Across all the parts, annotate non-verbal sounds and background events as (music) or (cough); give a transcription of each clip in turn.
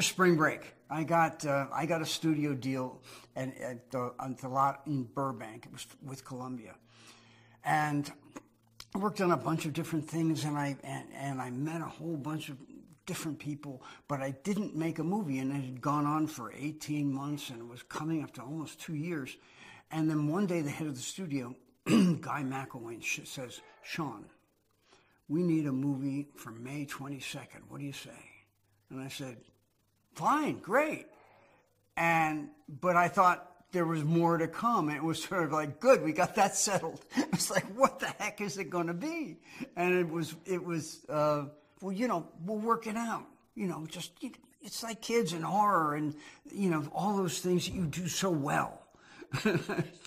after spring break, I got uh, I got a studio deal at, at, the, at the lot in Burbank. It was with Columbia, and I worked on a bunch of different things, and I and, and I met a whole bunch of different people. But I didn't make a movie, and it had gone on for 18 months, and it was coming up to almost two years. And then one day, the head of the studio, (clears throat) Guy McElwaine, says, "Sean, we need a movie for May 22nd. What do you say?" And I said, "Fine, great." And but I thought there was more to come. It was sort of like, good, we got that settled. (laughs) It's like, what the heck is it going to be? And it was, it was, uh, well, you know, we'll work it out. You know, just, it's like kids and horror and, you know, all those things that you do so well. (laughs)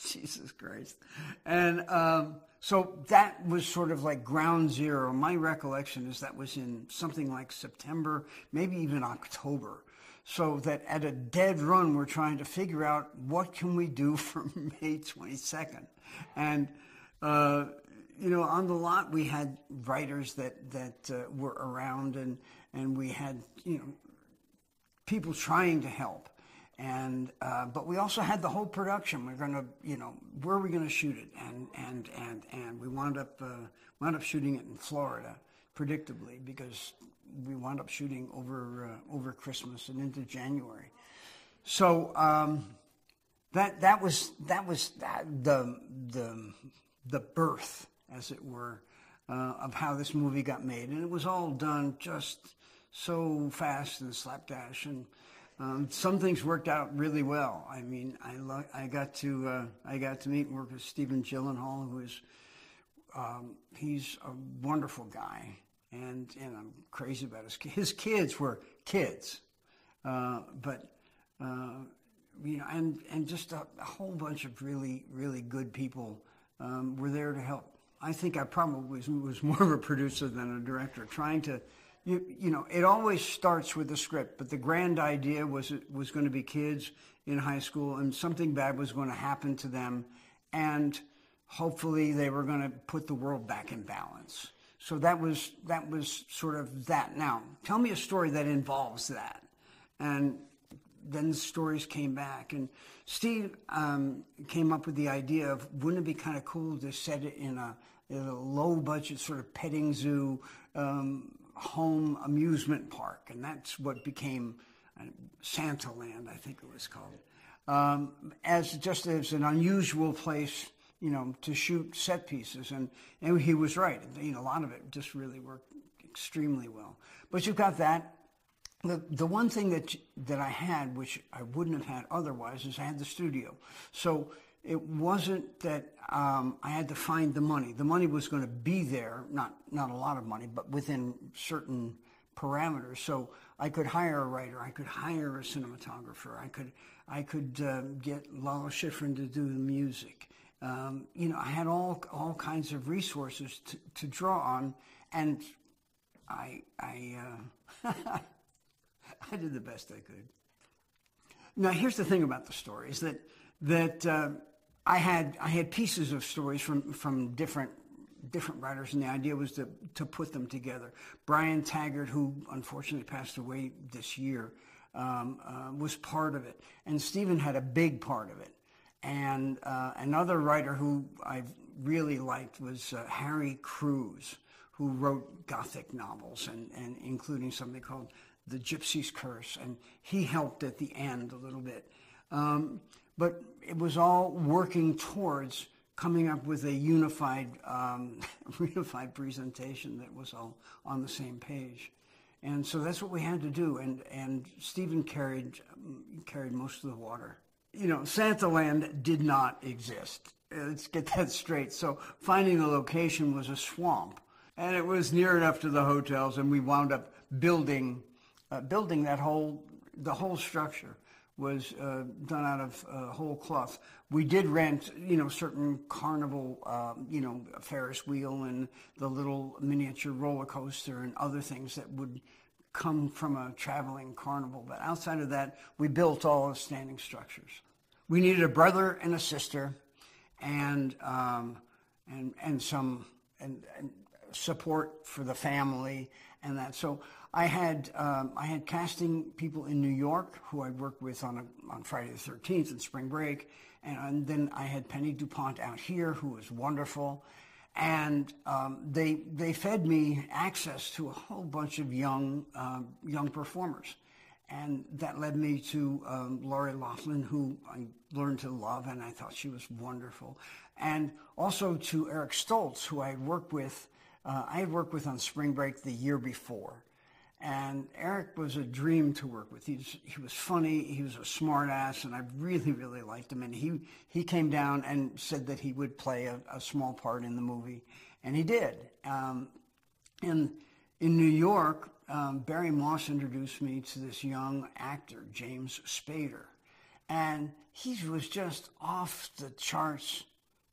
Jesus Christ. And um, so that was sort of like ground zero. My recollection is that was in something like September, maybe even October so that at a dead run we're trying to figure out what can we do (laughs) for may 22nd and uh, you know on the lot we had writers that that uh, were around and and we had you know people trying to help. And uh, but we also had the whole production. We're going to you know where are we going to shoot it? And and and and we wound up uh, wound up shooting it in florida predictably because we wound up shooting over uh, over Christmas and into January. So um, that that was that was that, the the the birth, as it were, uh, of how this movie got made, and it was all done just so fast and slapdash, and um, some things worked out really well. I mean, I lo- I got to uh, I got to meet and work with Stephen Gyllenhaal, who is um, he's a wonderful guy and and I'm crazy about his (laughs) his kids were kids, uh, but uh, you know, and and just a, a, whole bunch of really really good people um, were there to help. I think I probably was, was more of a producer than a director, trying to. You, you know, it always starts with the script, but the grand idea was it was going to be kids in high school and something bad was going to happen to them, and hopefully they were going to put the world back in balance. So that was that was sort of that. Now, tell me a story that involves that, and then the stories came back. And Steve um, came up with the idea of wouldn't it be kind of cool to set it in a, in a low budget sort of petting zoo, um, home amusement park, and that's what became uh, Santa Land, I think it was called, um, as just as an unusual place you know, to shoot set pieces. And, and he was right. A lot of it just really worked extremely well. But you've got that. The, the one thing that, that I had, which I wouldn't have had otherwise, is I had the studio. So it wasn't that um, I had to find the money. The money was going to be there, not, not a lot of money, but within certain parameters. So I could hire a writer, I could hire a cinematographer, I could, I could uh, get Lalo Schifrin to do the music um, you know, I had all all kinds of resources to, to draw on, and I I uh, (laughs) I did the best I could. Now, here's the thing about the story: is that that uh, I had I had pieces of stories from from different different writers, and the idea was to to put them together. Brian Taggart, who unfortunately passed away this year, um, uh, was part of it, and Stephen had a big part of it. And uh, another writer who I really liked was uh, Harry Crews, who wrote Gothic novels, and, and including something called The Gypsy's Curse. And he helped at the end a little bit. Um, but it was all working towards coming up with a unified, um, (laughs) unified presentation that was all on the same page. And so that's what we had to do. And, and Stephen carried, carried most of the water you know, Santa Land did not exist. Let's get that straight. So finding the location was a swamp, and it was near enough to the hotels, and we wound up building, uh, building that whole, the whole structure was uh, done out of uh, whole cloth. We did rent, you know, certain carnival, um, you know, Ferris wheel and the little miniature roller coaster and other things that would come from a traveling carnival. But outside of that, we built all the standing structures. We needed a brother and a sister, and um, and and some and, and support for the family, and that. So I had um, I had casting people in New York who I worked with on a, on Friday the Thirteenth and Spring Break, and, and, then I had Penny Dupont out here who was wonderful, and um, they they fed me access to a whole bunch of young um, young performers, and that led me to um, Lori Loughlin, who I learned to love, and I thought she was wonderful, and also to Eric Stoltz, who I had worked with. Uh, I had worked with on Spring Break the year before, and Eric was a dream to work with. He was, he was funny. He was a smart ass, and I really, really liked him. And he, he came down and said that he would play a, a small part in the movie, and he did. Um, and in New York, um, Barry Moss introduced me to this young actor, James Spader. And he was just off the charts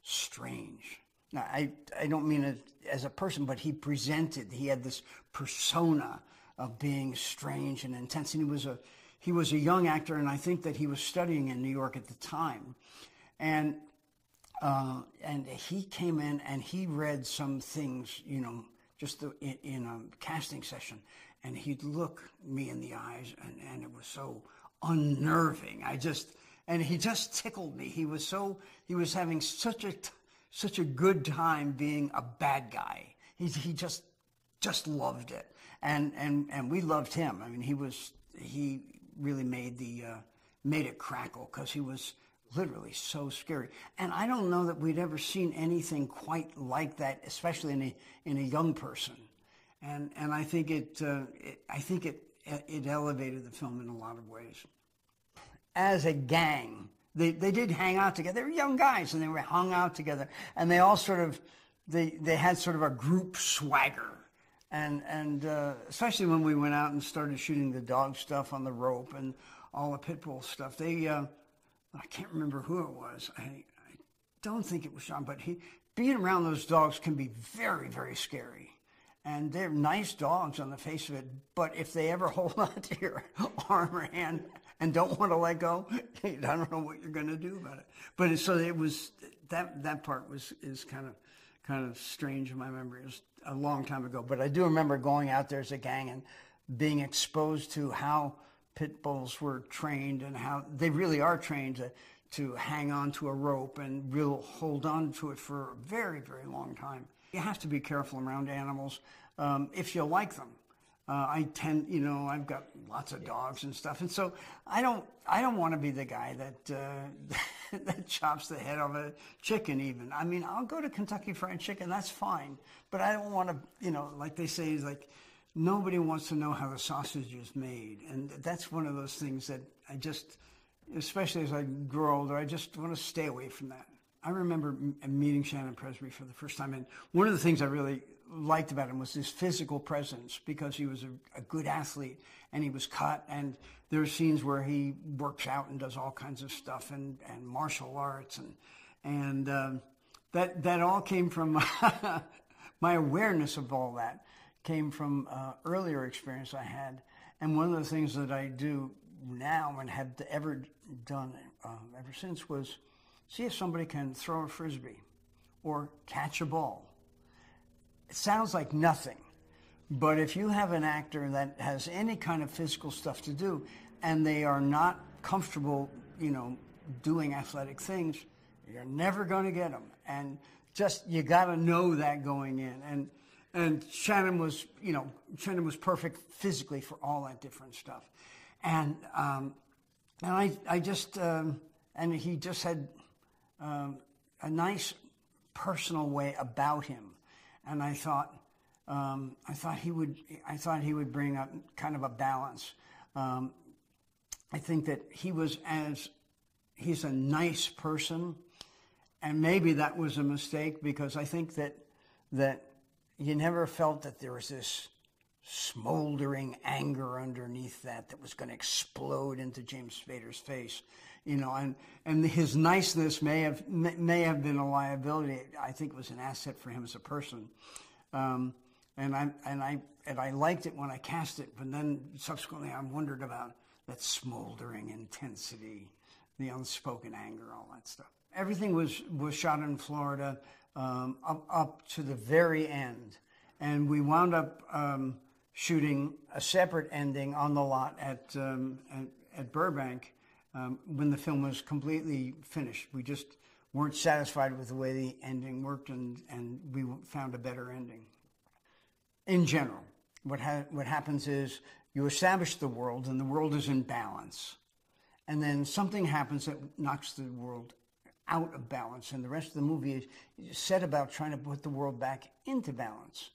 strange. Now, I, I don't mean it as a person, but he presented, he had this persona of being strange and intense. And he was a he was a young actor, and I think that he was studying in New York at the time, and uh, and he came in and he read some things, you know, just the, in, in, a casting session, and he'd look me in the eyes, and, and it was so unnerving. I just and he just tickled me. He was so he was having such a such a good time being a bad guy. He he just just loved it and and and we loved him. I mean, he was he really made the uh, made it crackle because he was literally so scary. And I don't know that we'd ever seen anything quite like that, especially in a in a young person. And and I think it, uh, it I think it it elevated the film in a lot of ways. As a gang, they they did hang out together. They were young guys, and they were hung out together, and they all sort of they they had sort of a group swagger and and uh, especially when we went out and started shooting the dog stuff on the rope and all the pit bull stuff. They, uh, I can't remember who it was. I, I don't think it was Sean, but he being around those dogs can be very very scary. And they're nice dogs on the face of it, but if they ever (laughs) hold on to your arm or hand and don't want to let go, (laughs) I don't know what you're going to do about it. But so it was that that part was is kind of kind of strange in my memory. It was a long time ago, but I do remember going out there as a gang and being exposed to how pit bulls were trained and how they really are trained to, to hang on to a rope and real hold on to it for a very, very long time. You have to be careful around animals um, if you like them. Uh, I tend, you know, I've got lots of dogs and stuff, and so I don't, I don't want to be the guy that uh, (laughs) that chops the head off a chicken. Even, I mean, I'll go to Kentucky Fried Chicken, that's fine, but I don't want to, you know, like they say, is like nobody wants to know how the sausage is made, and that's one of those things that I just, especially as I grow older, I just want to stay away from that. I remember meeting Shannon Presbury for the first time, and one of the things I really liked about him was his physical presence because he was a, a, good athlete and he was cut. And there are scenes where he works out and does all kinds of stuff and, and martial arts. And and um, that that all came from (laughs) my awareness of all that came from uh, earlier experience I had. And one of the things that I do now and have ever done um, ever since was see if somebody can throw a frisbee or catch a ball it sounds like nothing. But if you have an actor that has any kind of physical stuff to do and they are not comfortable, you know, doing athletic things, you're never going to get them. And just you got to know that going in. And and Shannon was, you know, Shannon was perfect physically for all that different stuff. And um, and I I just um, and he just had um, a nice personal way about him and I thought, um, I thought he would, I thought he would bring up kind of a balance. Um, I think that he was as, he's a nice person, and maybe that was a mistake because I think that that you never felt that there was this smoldering anger underneath that that was going to explode into James Spader's face you know, and, and his niceness may have, may have been a liability. I think it was an asset for him as a person. Um, and I, and I, and I liked it when I cast it, but then subsequently I wondered about that smoldering intensity, the unspoken anger, all that stuff. Everything was, was shot in Florida um, up, up to the very end. And we wound up um, shooting a separate ending on the lot at um, at, at, Burbank um, when the film was completely finished. We just weren't satisfied with the way the ending worked, and and we found a better ending. In general, what ha- what happens is you establish the world, and the world is in balance, and then something happens that knocks the world out of balance, and the rest of the movie is set about trying to put the world back into balance.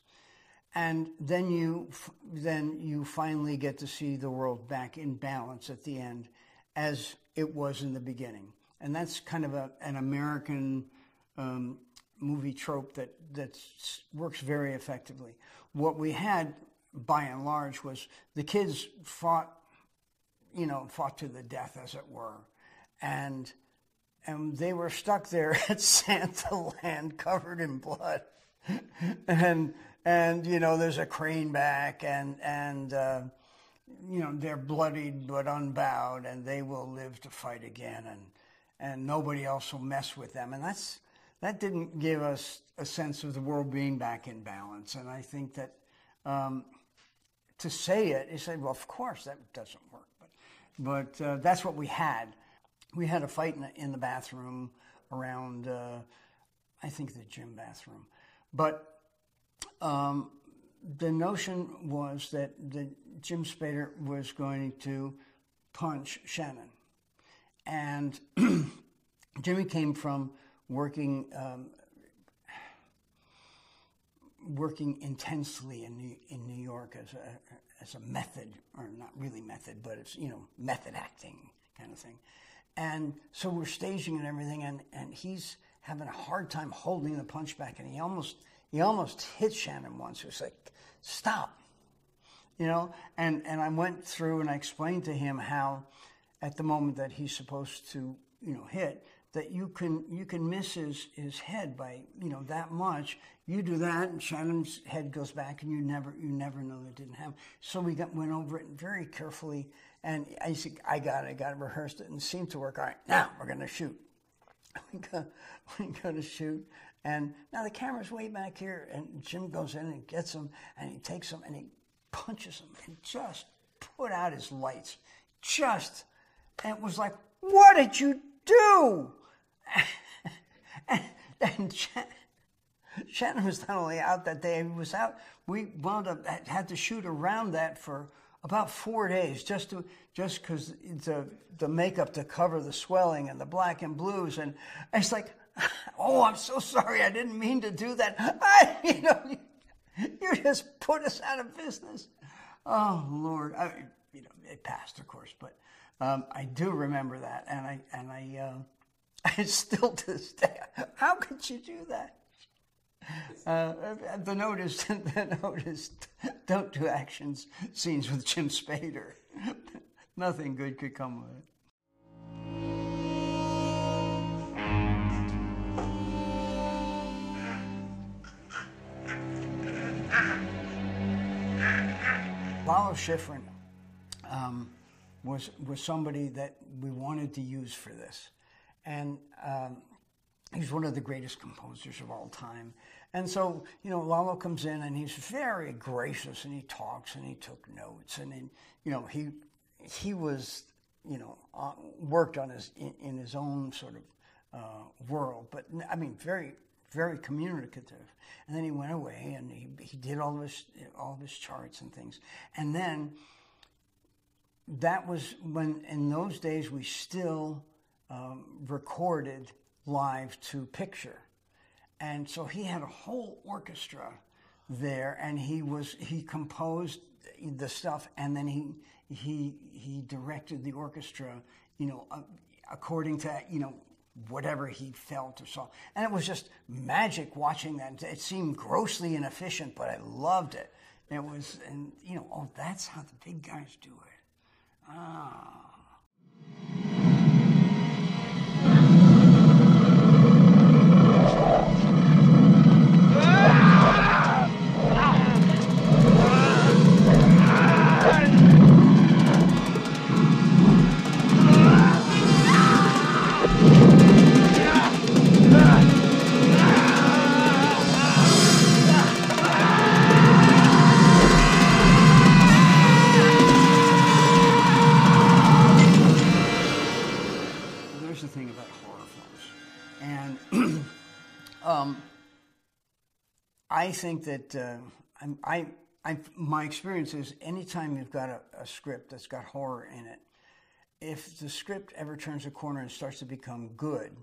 And then you, then you finally get to see the world back in balance at the end, as it was in the beginning. And that's kind of a, an American um, movie trope that that works very effectively. What we had, by and large, was the kids fought, you know, fought to the death, as it were, and and they were stuck there (laughs) at Santa Land covered in blood. (laughs) and and you know there's a crane back and and uh, you know they're bloodied but unbowed and they will live to fight again and and nobody else will mess with them. And that's that didn't give us a sense of the world being back in balance. And I think that um, to say it you say well of course that doesn't work. But but uh, that's what we had. We had a fight in the, in the bathroom around, uh, I think, the gym bathroom. But um, the notion was that the Jim Spader was going to punch Shannon. And (clears throat) Jimmy came from working um, working intensely in New, in New York as a as a method, or not really method, but it's you know method acting kind of thing. And so we're staging and everything, and, and he's having a hard time holding the punch back, and he almost he almost hit Shannon once. He was like, "Stop," you know. And and I went through and I explained to him how, at the moment that he's supposed to you know hit, that you can you can miss his his head by you know that much. You do that, and Shannon's head goes back, and you never you never know that didn't happen. So we got, went over it very carefully and I said, I got it, I got it, rehearsed it, and it seemed to work. All right, now we're to shoot. (laughs) We go, we go to shoot, and now the camera's way back here, and Jim goes in and gets him, and he takes him, and he punches him, and just put out his lights. Just, and it was like, what did you do? (laughs) and, and Shannon was not only out that day, he was out. We wound up, had to shoot around that for about four days just to just because the the makeup to cover the swelling and the black and blues and it's like (laughs) oh i'm so sorry i didn't mean to do that. (laughs) I, (laughs) you know you, you just put us out of business. Oh lord I, you know it passed of course but um, i do remember that and i and i uh, I still to this day how could you do that uh, the notice, (laughs) the note is don't do actions scenes with Jim Spader. (laughs) Nothing good could come of it. Lalo Schifrin um, was was somebody that we wanted to use for this, and um, he's one of the greatest composers of all time. And so, you know, Lalo comes in and he's very gracious and he talks and he took notes and, then, you know, he he was, you know, uh, worked on his in, in, his own sort of uh, world, but I mean, very very communicative. And then he went away and he, he did all of his all his charts and things. And then that was when in those days we still um, recorded live to picture. And so he had a whole orchestra there, and he was he composed the stuff, and then he he he directed the orchestra, you know, uh, according to you know whatever he felt or saw, and it was just magic watching that. It seemed grossly inefficient, but I loved it. It was, and you know, oh, that's how the big guys do it. Ah. I think that uh, I'm, I, I, my experience is anytime you've got a, a script that's got horror in it, if the script ever turns a corner and starts to become good,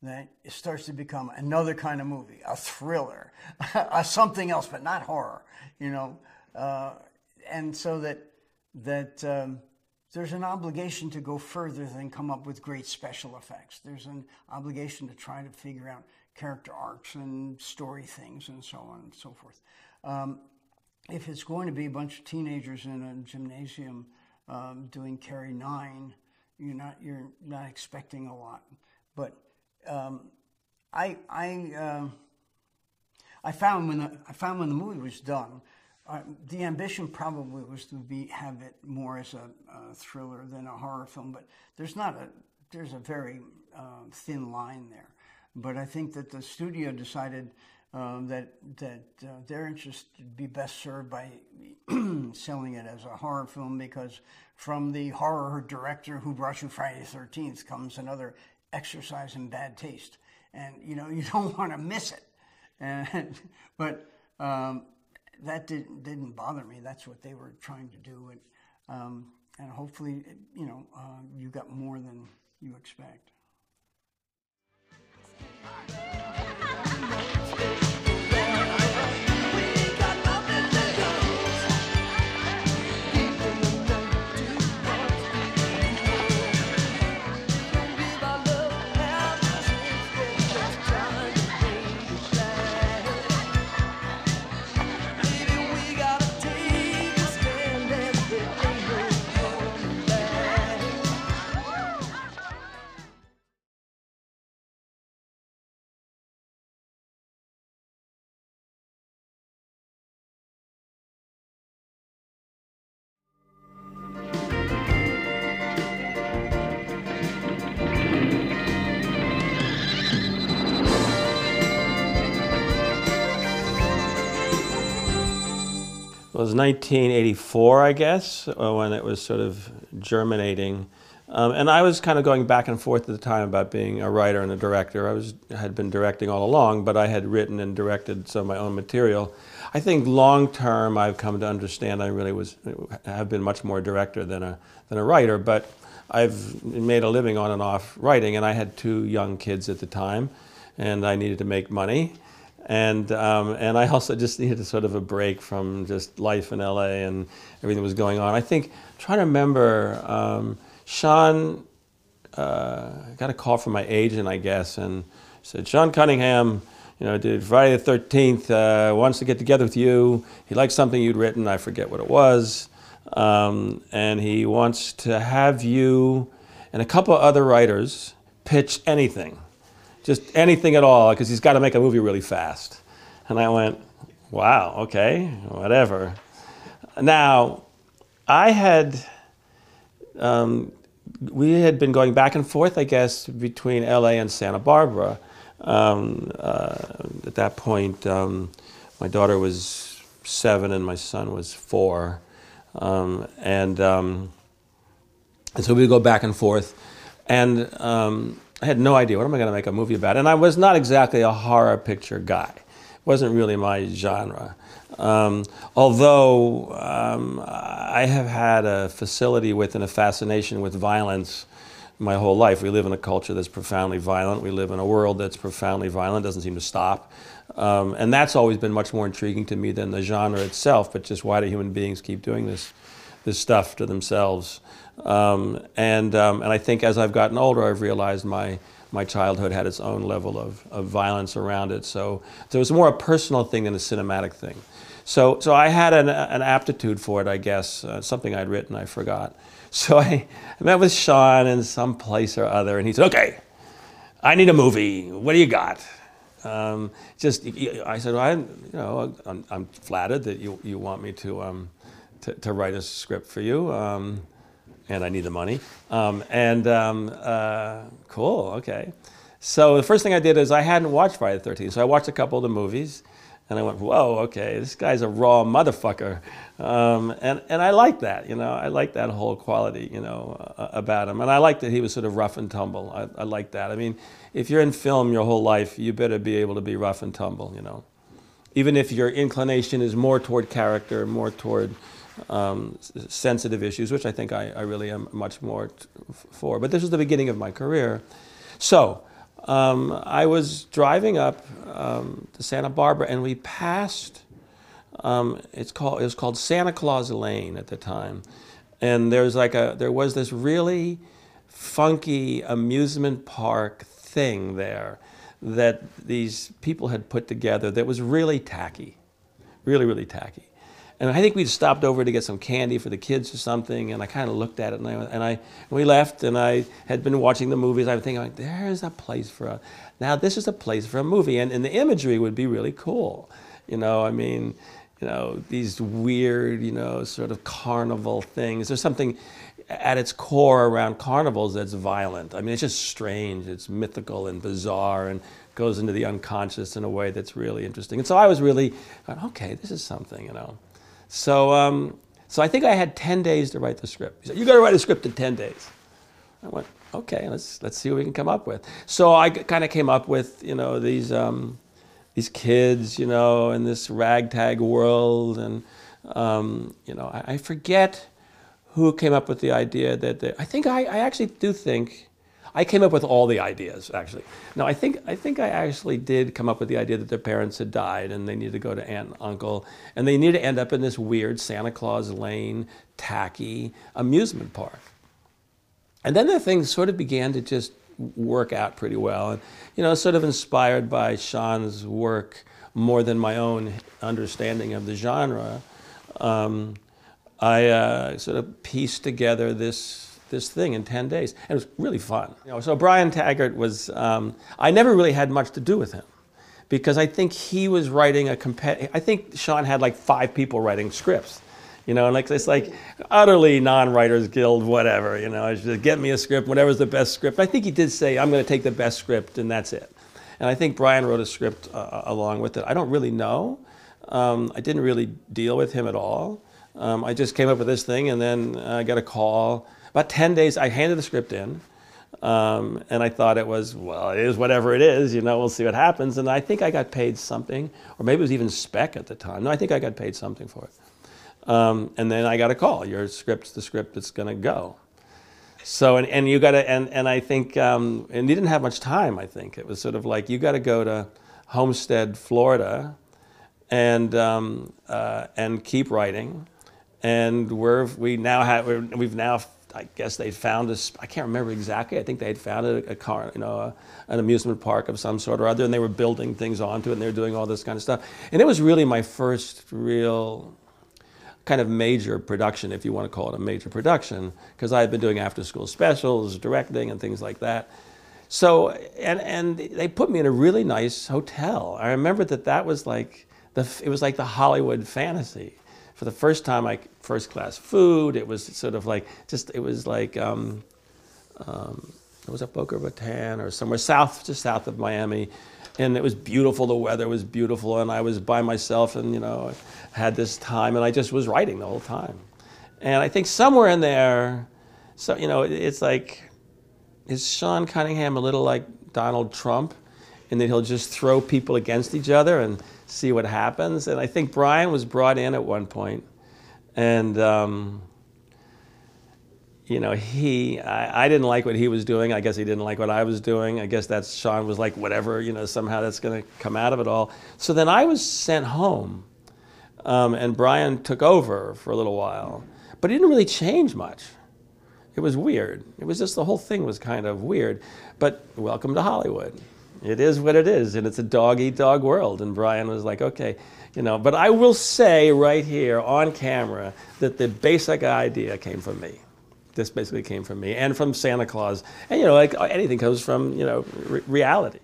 then it starts to become another kind of movie, a thriller, (laughs) a something else, but not horror, you know. Uh, and so that that um, there's an obligation to go further than come up with great special effects. There's an obligation to try to figure out character arcs and story things and so on and so forth. Um, if it's going to be a bunch of teenagers in a gymnasium um, doing Carrie Nine, you're not you're not expecting a lot. But um, I I uh, I found when the, I found when the movie was done, uh, the ambition probably was to be have it more as a, a, thriller than a horror film. But there's not a there's a very uh, thin line there. But I think that the studio decided um, that that uh, their interest would be best served by (clears throat) selling it as a horror film because from the horror director who brought you Friday the Thirteenth comes another exercise in bad taste, and you know (laughs) you don't want to miss it. And but um, that didn't didn't bother me. That's what they were trying to do, and um, and hopefully you know uh, you got more than you expect. It was 1984, I guess, uh, when it was sort of germinating. Um, and I was kind of going back and forth at the time about being a writer and a director. I was had been directing all along, but I had written and directed some of my own material. I think long term, I've come to understand I really was have been much more a director than a than a writer. But I've made a living on and off writing, and I had two young kids at the time, and I needed to make money and um, and I also just needed a sort of a break from just life in LA and everything that was going on. I think trying to remember, um, Sean uh, got a call from my agent, I guess, and said Sean Cunningham, you know, did Friday the Thirteenth uh, wants to get together with you. He likes something you'd written. I forget what it was, um, and he wants to have you and a couple of other writers pitch anything just anything at all, because he's got to make a movie really fast. And I went, wow, okay, whatever. Now, I had, um, we had been going back and forth, I guess, between LA and Santa Barbara. Um, uh, at that point, um, my daughter was seven and my son was four. Um, and, um, and so we would go back and forth. And um, I had no idea what am I going to make a movie about, and I was not exactly a horror picture guy. It wasn't really my genre. Um, although um, I have had a facility with and a fascination with violence my whole life. We live in a culture that's profoundly violent. We live in a world that's profoundly violent, doesn't seem to stop. Um, and that's always been much more intriguing to me than the genre itself, but just why do human beings keep doing this, this stuff to themselves? Um, and, um, and I think as I've gotten older, I've realized my, my childhood had its own level of, of violence around it. So, so it was more a personal thing than a cinematic thing. So, so I had an, an aptitude for it, I guess, uh, something I'd written, I forgot. (laughs) So I, I met with Sean in some place or other, and he said, okay, I need a movie. What do you got? Um, just, I said, well, I, you know, I'm, I'm, flattered that you, you want me to, um, to, to, write a script for you. Um, and I need the money. Um, and um, uh, cool, okay. So the first thing I did is I hadn't watched Friday the 13th, so I watched a couple of the movies, and I went, whoa, okay, this guy's a raw motherfucker. Um, and, and I like that, you know, I like that whole quality, you know, uh, about him. And I like that he was sort of rough and tumble. I, I like that. I mean, if you're in film your whole life, you better be able to be rough and tumble, you know. even if your inclination is more toward character, more toward um, sensitive issues, which I think I, I really am much more for. But this was the beginning of my career. So um, I was driving up um, to Santa Barbara, and we passed. Um, it's called it was called Santa Claus Lane at the time, and there's like a there was this really funky amusement park thing there that these people had put together that was really tacky, really really tacky. And I think we'd stopped over to get some candy for the kids or something, and I kind of looked at it, and I, and I we left, and I had been watching the movies. I was thinking, like, there's a place for a, now this is a place for a movie, and, and the imagery would be really cool. You know, I mean, you know, these weird, you know, sort of carnival things. There's something at its core around carnivals that's violent. I mean, it's just strange. It's mythical and bizarre and goes into the unconscious in a way that's really interesting. And so I was really, okay, this is something, you know. So, um, so I think I had 10 days to write the script. He said, you got to write a script in 10 days. I went, okay, let's, let's see what we can come up with. So I kind of came up with, you know, these, um, these kids, you know, in this ragtag world. And, um, you know, I, I, forget who came up with the idea that, that I think I, I actually do think I came up with all the ideas, actually. No, I think, I think I actually did come up with the idea that their parents had died and they needed to go to aunt and uncle, and they needed to end up in this weird Santa Claus Lane, tacky amusement park. And then the thing sort of began to just work out pretty well. And, you know, sort of inspired by Sean's work more than my own understanding of the genre, um, I uh, sort of pieced together this this thing in 10 days. And it was really fun. You know, so Brian Taggart was, um, I never really had much to do with him because I think he was writing a compet. I think Sean had like five people writing scripts. You know, and like it's like utterly non-writers guild, whatever. You know, just get me a script, whatever's the best script. I think he did say, "I'm going to take the best script," and that's it. And I think Brian wrote a script uh, along with it. I don't really know. Um, I didn't really deal with him at all. Um, I just came up with this thing, and then I got a call about 10 days, I handed the script in. Um, and I thought it was, well, it is whatever it is, you know, we'll see what happens. And I think I got paid something, or maybe it was even spec at the time. No, I think I got paid something for it. Um, and then I got a call, your script's the script that's going to go. So, and, and you got to, and, and I think, um, and you didn't have much time, I think. It was sort of like, you got to go to Homestead, Florida, and, um, uh, and keep writing. And we're, we now have, we've now I guess they found us. I can't remember exactly. I think they had found a, a car, you know, a, an amusement park of some sort or other, and they were building things onto it, and they were doing all this kind of stuff. And it was really my first real kind of major production, if you want to call it a major production, because I had been doing after-school specials, directing, and things like that. So, and and they put me in a really nice hotel. I remember that that was like the it was like the Hollywood fantasy for the first time, I first class food. It was sort of like just it was like um, um, it was at Boca Raton or somewhere south, just south of Miami, and it was beautiful. The weather was beautiful, and I was by myself, and you know, had this time, and I just was writing the whole time. And I think somewhere in there, so you know, it's like, is Sean Cunningham a little like Donald Trump, in that he'll just throw people against each other and see what happens. And I think Brian was brought in at one point, and um, you know, he I, I, didn't like what he was doing. I guess he didn't like what I was doing. I guess that's Sean was like, whatever, you know, somehow that's going to come out of it all. So then I was sent home, um, and Brian took over for a little while, but he didn't really change much. It was weird. It was just the whole thing was kind of weird. But welcome to Hollywood it is what it is, and it's a dog eat dog world. And Brian was like, okay, you know, but I will say right here on camera that the basic idea came from me. This basically came from me and from Santa Claus. And, you know, like uh, anything comes from, you know, re- reality.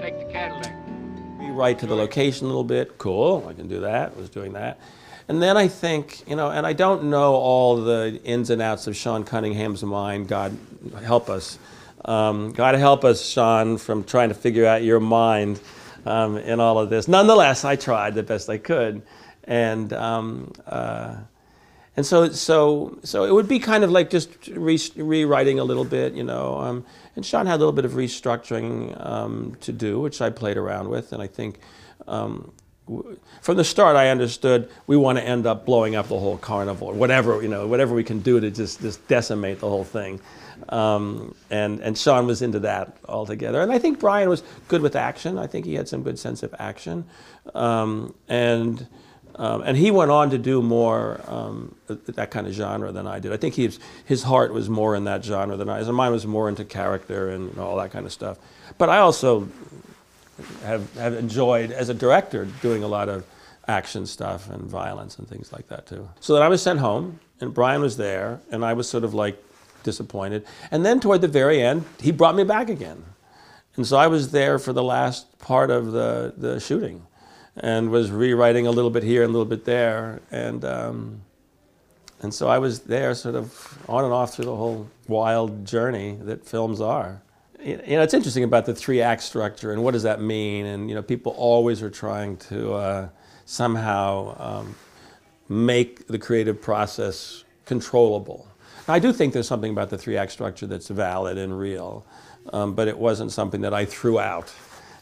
Take the Cadillac. Rewrite to the location a little bit. Cool, I can do that. I was doing that. And then I think, you know, and I don't know all the ins and outs of Sean Cunningham's mind. God help us. Um, God help us, Sean, from trying to figure out your mind um, in all of this. Nonetheless, I tried the best I could. And, um, uh, and so so so it would be kind of like just re- rewriting a little bit, you know. Um, and Sean had a little bit of restructuring um, to do, which I played around with, and I think. From the start, I understood we want to end up blowing up the whole carnival, or whatever you know, whatever we can do to just just decimate the whole thing. Um, and and Sean was into that altogether. And I think Brian was good with action. I think he had some good sense of action, um, and. Um, and he went on to do more um, that kind of genre than I did. I think was, his heart was more in that genre than I, and mine was more into character and all that kind of stuff. But I also have, have enjoyed, as a director, doing a lot of action stuff and violence and things like that too. So then I was sent home, and Brian was there, and I was sort of like disappointed. And then toward the very end, he brought me back again. And so I was there for the last part of the, the shooting and was rewriting a little bit here and a little bit there. And, um, and so I was there sort of on and off through the whole wild journey that films are. You know, it's interesting about the three act structure and what does that mean? And, you know, people always are trying to uh, somehow um, make the creative process controllable. Now, I do think there's something about the three act structure that's valid and real, um, but it wasn't something that I threw out.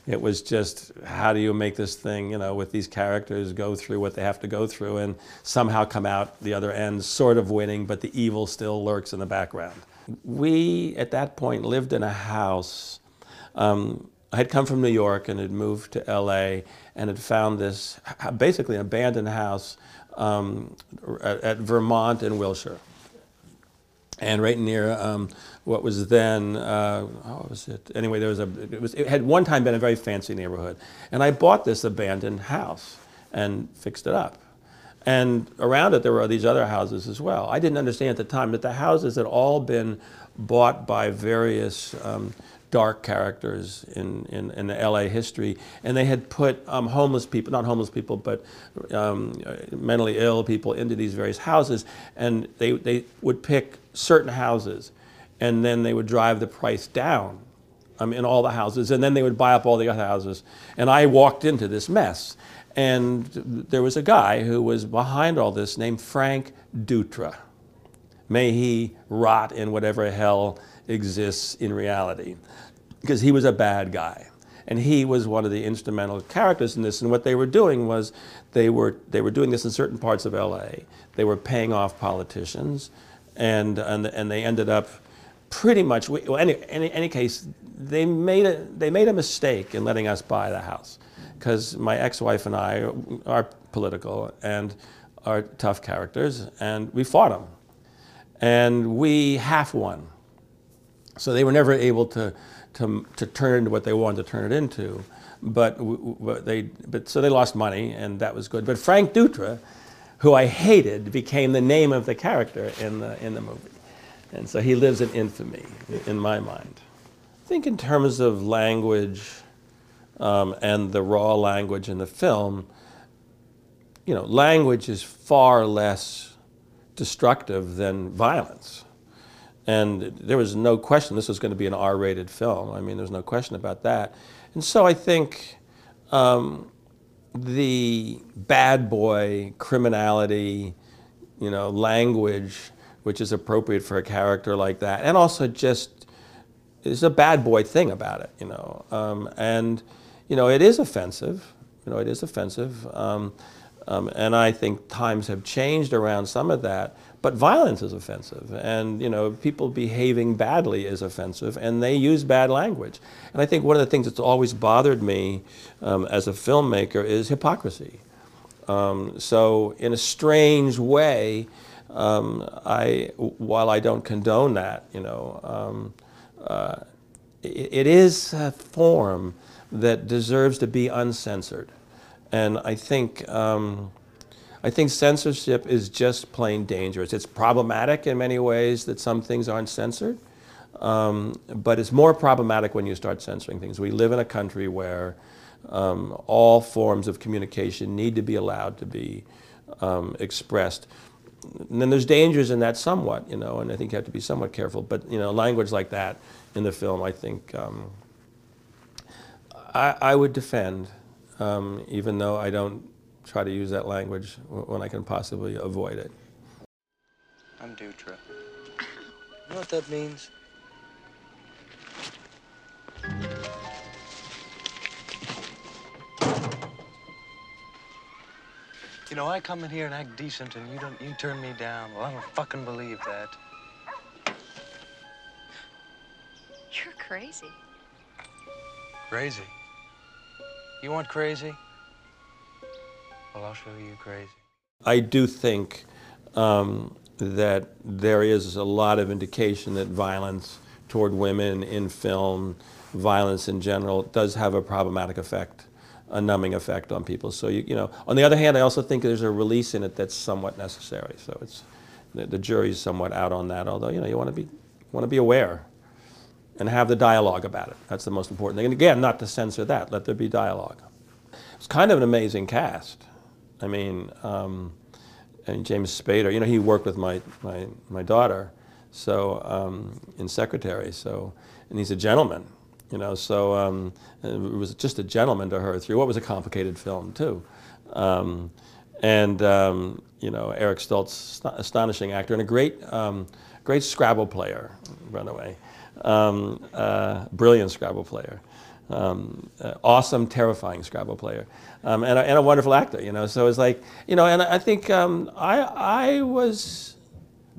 It was just how do you make this thing, you know, with these characters go through what they have to go through and somehow come out the other end sort of winning, but the evil still lurks in the background. We, at that point, lived in a house. Um, I had come from New York and had moved to LA and had found this basically an abandoned house um, at, at Vermont and Wilshire and right near um, what was then, uh, what was it? Anyway, there was a, it, was, it had one time been a very fancy neighborhood. And I bought this abandoned house and fixed it up. And around it, there were these other houses as well. I didn't understand at the time that the houses had all been bought by various um, dark characters in, in, in, the LA history. And they had put um, homeless people, not homeless people, but um, mentally ill people into these various houses. And they, they would pick certain houses and then they would drive the price down um, in all the houses, and then they would buy up all the other houses. And I walked into this mess, and there was a guy who was behind all this named Frank Dutra. May he rot in whatever hell exists in reality, because he was a bad guy. And he was one of the instrumental characters in this. And what they were doing was they were, they were doing this in certain parts of LA. They were paying off politicians, and, and, and they ended up pretty much, well, any, any, any case, they made, a, they made a mistake in letting us buy the house because my ex-wife and I are political and are tough characters, and we fought them. And we half won. So they were never able to, to, to turn into what they wanted to turn it into. But, but, they, but so they lost money, and that was good. But Frank Dutra, who I hated, became the name of the character in the, in the movie. And so he lives in infamy in my mind. I think, in terms of language um, and the raw language in the film, you know, language is far less destructive than violence. And there was no question this was going to be an R rated film. I mean, there's no question about that. And so I think um, the bad boy criminality, you know, language which is appropriate for a character like that, and also just there's a bad boy thing about it, you know, um, and you know it is offensive, you know, it is offensive, um, um, and I think times have changed around some of that. But violence is offensive, and you know people behaving badly is offensive, and they use bad language. And I think one of the things that's always bothered me um, as a filmmaker is hypocrisy. Um, so in a strange way, um, I, while I don't condone that, you know, um, uh, it, it is a form that deserves to be uncensored. And I think, um, I think censorship is just plain dangerous. It's problematic in many ways that some things aren't censored, um, but it's more problematic when you start censoring things. We live in a country where um, all forms of communication need to be allowed to be um, expressed and then there's dangers in that somewhat, you know, and I think you have to be somewhat careful. But you know, language like that in the film, I think um, I, I, would defend, um, even though I don't try to use that language when I can possibly avoid it. I'm Dutra. You know what that means? You know, I come in here and act decent, and you don't. You turn me down. Well, I don't fucking believe that. You're crazy. Crazy. You want crazy? Well, I'll show you crazy. I do think um, that there is a lot of indication that violence toward women in film, violence in general, does have a problematic effect, a numbing effect on people. So you, you know, on the other hand, I also think there's a release in it that's somewhat necessary. So it's the, the jury's somewhat out on that. Although you know, you want to be want to be aware and have the dialogue about it. That's the most important thing. And again, not to censor that. Let there be dialogue. It's kind of an amazing cast. I mean, um, James Spader, you know, he worked with my, my, my daughter, so, um, in Secretary, so, and he's a gentleman, you know, so um, it was just a gentleman to her through what was a complicated film, too. Um, and, um, you know, Eric Stoltz, astonishing actor, and a great, um, great Scrabble player, by the way. Um, uh, brilliant Scrabble player um, uh, awesome, terrifying Scrabble player, um, and, a, and, a, wonderful actor. You know, so it's like you know, and I think um, I I was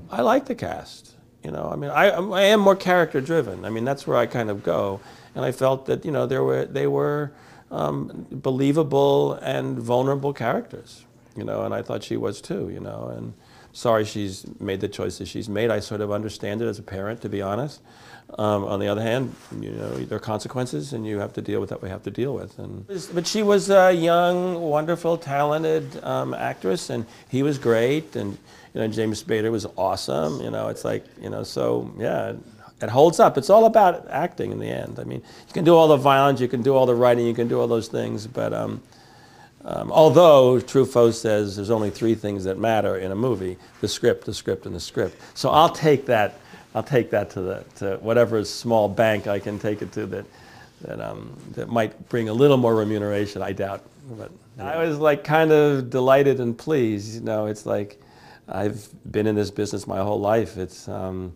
I like the cast. You know, I mean, I I am more character driven. I mean, that's where I kind of go, and I felt that you know there were they were um, believable and vulnerable characters. You know, and I thought she was too. You know, and sorry she's made the choices she's made. I sort of understand it as a parent, to be honest. Um, on the other hand, you know, there are consequences, and you have to deal with what we have to deal with. And, but she was a young, wonderful, talented um, actress, and he was great, and you know, James Spader was awesome. You know, it's like, you know, so yeah, it holds up. It's all about acting in the end. I mean, you can do all the violence, you can do all the writing, you can do all those things, but um, um, although Truffaut says there's only three things that matter in a movie: the script, the script, and the script. So I'll take that I'll take that to the to whatever small bank I can take it to that that um, that might bring a little more remuneration. I doubt, but yeah. I was like kind of delighted and pleased. You know, it's like I've been in this business my whole life. It's um,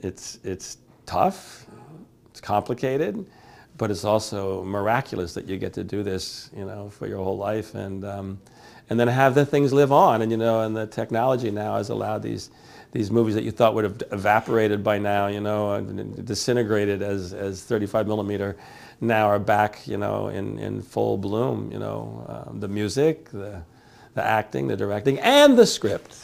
it's it's tough, it's complicated, but it's also miraculous that you get to do this. You know, for your whole life and. Um, and then have the things live on, and you know, and the technology now has allowed these these movies that you thought would have evaporated by now, you know, disintegrated as, as 35 millimeter, now are back, you know, in, in full bloom, you know, uh, the music, the, the acting, the directing, and the script.